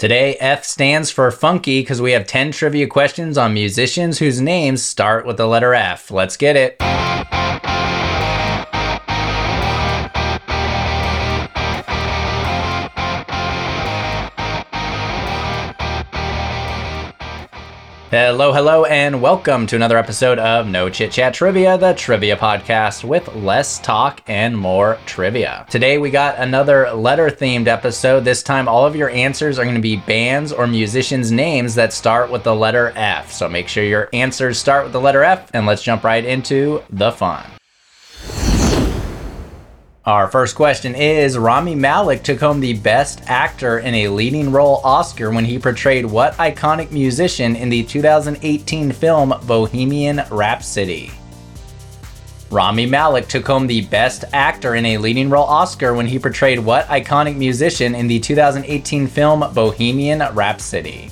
Today, F stands for funky because we have 10 trivia questions on musicians whose names start with the letter F. Let's get it. Hello, hello, and welcome to another episode of No Chit Chat Trivia, the trivia podcast with less talk and more trivia. Today we got another letter themed episode. This time, all of your answers are going to be bands or musicians' names that start with the letter F. So make sure your answers start with the letter F, and let's jump right into the fun. Our first question is Rami Malek took home the Best Actor in a Leading Role Oscar when he portrayed what iconic musician in the 2018 film Bohemian Rhapsody? Rami Malek took home the Best Actor in a Leading Role Oscar when he portrayed what iconic musician in the 2018 film Bohemian Rhapsody?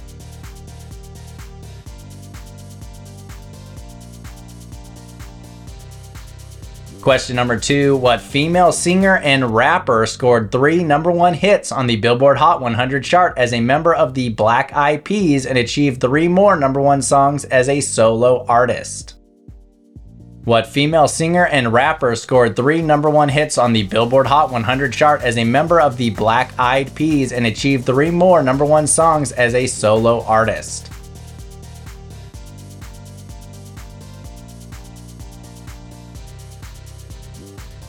Question number two What female singer and rapper scored three number one hits on the Billboard Hot 100 chart as a member of the Black Eyed Peas and achieved three more number one songs as a solo artist? What female singer and rapper scored three number one hits on the Billboard Hot 100 chart as a member of the Black Eyed Peas and achieved three more number one songs as a solo artist?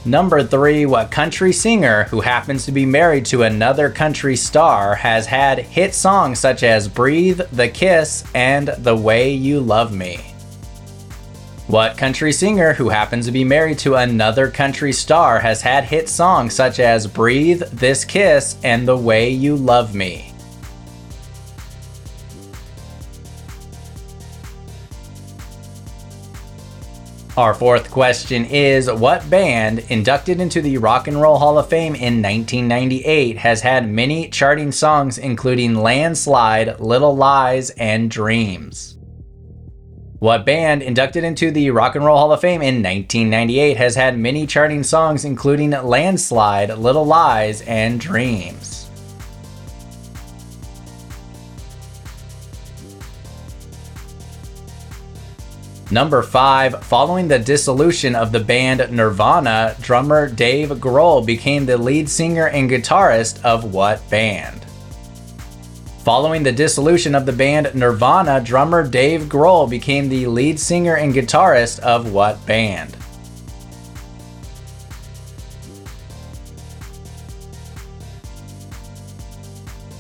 Number three, what country singer who happens to be married to another country star has had hit songs such as Breathe, The Kiss, and The Way You Love Me? What country singer who happens to be married to another country star has had hit songs such as Breathe, This Kiss, and The Way You Love Me? Our fourth question is What band, inducted into the Rock and Roll Hall of Fame in 1998, has had many charting songs including Landslide, Little Lies, and Dreams? What band, inducted into the Rock and Roll Hall of Fame in 1998, has had many charting songs including Landslide, Little Lies, and Dreams? Number 5, following the dissolution of the band Nirvana, drummer Dave Grohl became the lead singer and guitarist of what band? Following the dissolution of the band Nirvana, drummer Dave Grohl became the lead singer and guitarist of what band?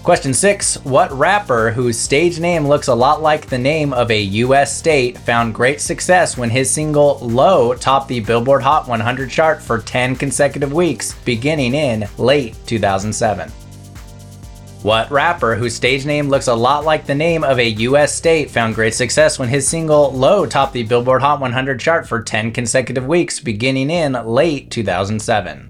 Question six What rapper whose stage name looks a lot like the name of a U.S. state found great success when his single Low topped the Billboard Hot 100 chart for 10 consecutive weeks, beginning in late 2007? What rapper whose stage name looks a lot like the name of a U.S. state found great success when his single Low topped the Billboard Hot 100 chart for 10 consecutive weeks, beginning in late 2007?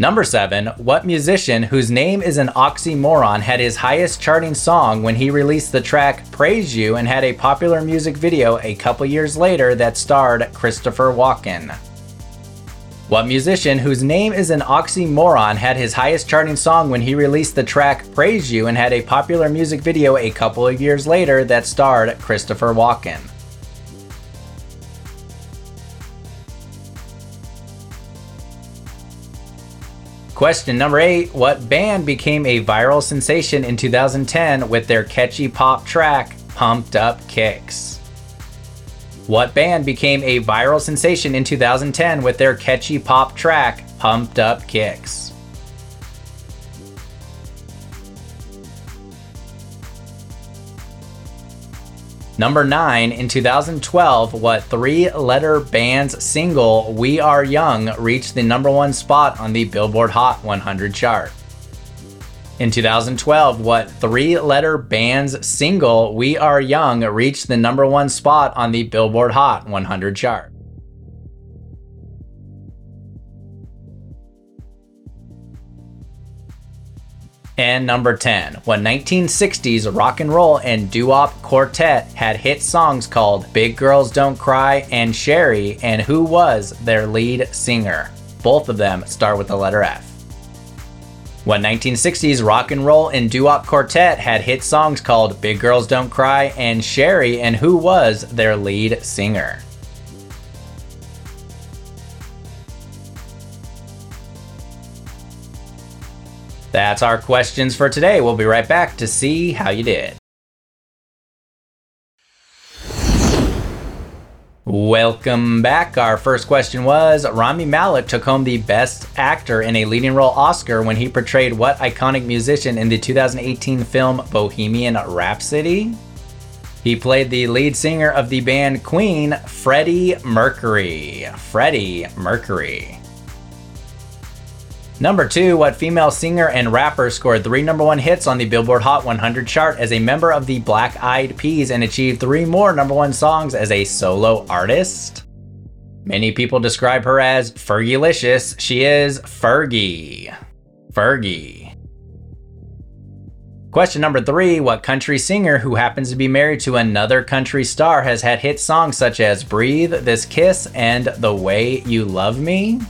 Number 7. What musician whose name is an oxymoron had his highest charting song when he released the track Praise You and had a popular music video a couple years later that starred Christopher Walken? What musician whose name is an oxymoron had his highest charting song when he released the track Praise You and had a popular music video a couple of years later that starred Christopher Walken? Question number eight What band became a viral sensation in 2010 with their catchy pop track, Pumped Up Kicks? What band became a viral sensation in 2010 with their catchy pop track, Pumped Up Kicks? Number 9, in 2012, what three letter band's single We Are Young reached the number one spot on the Billboard Hot 100 chart? In 2012, what three letter band's single We Are Young reached the number one spot on the Billboard Hot 100 chart? And number 10, what 1960s rock and roll and doo-wop quartet had hit songs called Big Girls Don't Cry and Sherry, and who was their lead singer? Both of them start with the letter F. What 1960s rock and roll and doo-wop quartet had hit songs called Big Girls Don't Cry and Sherry, and who was their lead singer? That's our questions for today. We'll be right back to see how you did. Welcome back. Our first question was Rami Malek took home the Best Actor in a Leading Role Oscar when he portrayed what iconic musician in the 2018 film Bohemian Rhapsody? He played the lead singer of the band Queen, Freddie Mercury. Freddie Mercury. Number two, what female singer and rapper scored three number one hits on the Billboard Hot 100 chart as a member of the Black Eyed Peas and achieved three more number one songs as a solo artist? Many people describe her as Fergalicious. She is Fergie. Fergie. Question number three What country singer who happens to be married to another country star has had hit songs such as Breathe, This Kiss, and The Way You Love Me?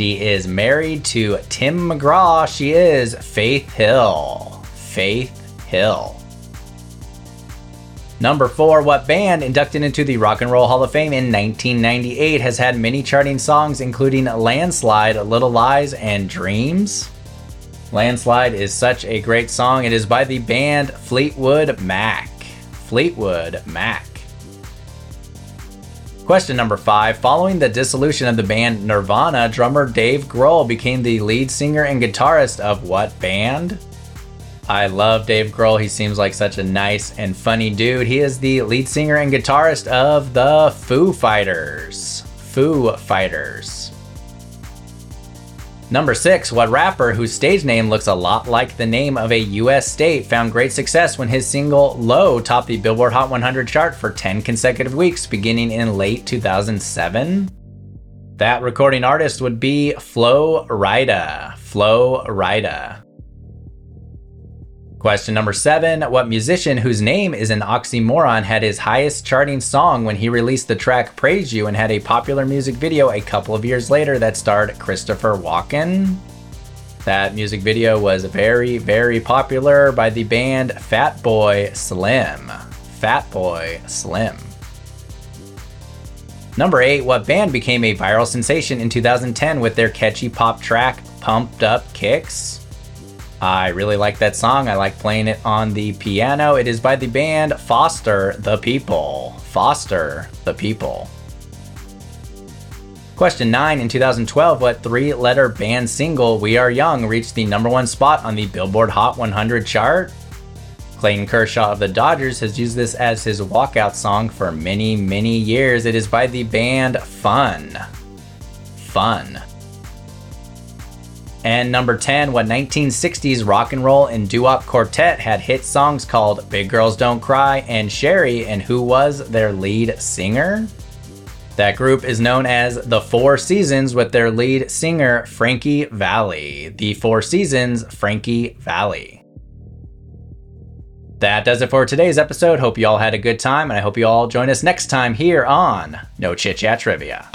She is married to Tim McGraw. She is Faith Hill. Faith Hill. Number four, what band inducted into the Rock and Roll Hall of Fame in 1998 has had many charting songs, including Landslide, Little Lies, and Dreams? Landslide is such a great song. It is by the band Fleetwood Mac. Fleetwood Mac. Question number five. Following the dissolution of the band Nirvana, drummer Dave Grohl became the lead singer and guitarist of what band? I love Dave Grohl. He seems like such a nice and funny dude. He is the lead singer and guitarist of the Foo Fighters. Foo Fighters. Number 6. What rapper whose stage name looks a lot like the name of a US state found great success when his single Low topped the Billboard Hot 100 chart for 10 consecutive weeks beginning in late 2007? That recording artist would be Flo Rida. Flo Rida. Question number seven What musician whose name is an oxymoron had his highest charting song when he released the track Praise You and had a popular music video a couple of years later that starred Christopher Walken? That music video was very, very popular by the band Fatboy Slim. Fatboy Slim. Number 8, what band became a viral sensation in 2010 with their catchy pop track Pumped Up Kicks? I really like that song. I like playing it on the piano. It is by the band Foster the People. Foster the People. Question 9 In 2012, what three letter band single We Are Young reached the number one spot on the Billboard Hot 100 chart? Clayton Kershaw of the Dodgers has used this as his walkout song for many, many years. It is by the band Fun. Fun. And number 10, what 1960s rock and roll and doo-wop quartet had hit songs called Big Girls Don't Cry and Sherry, and who was their lead singer? That group is known as The Four Seasons with their lead singer Frankie Valli. The Four Seasons, Frankie Valli. That does it for today's episode. Hope you all had a good time, and I hope you all join us next time here on No Chit Chat Trivia.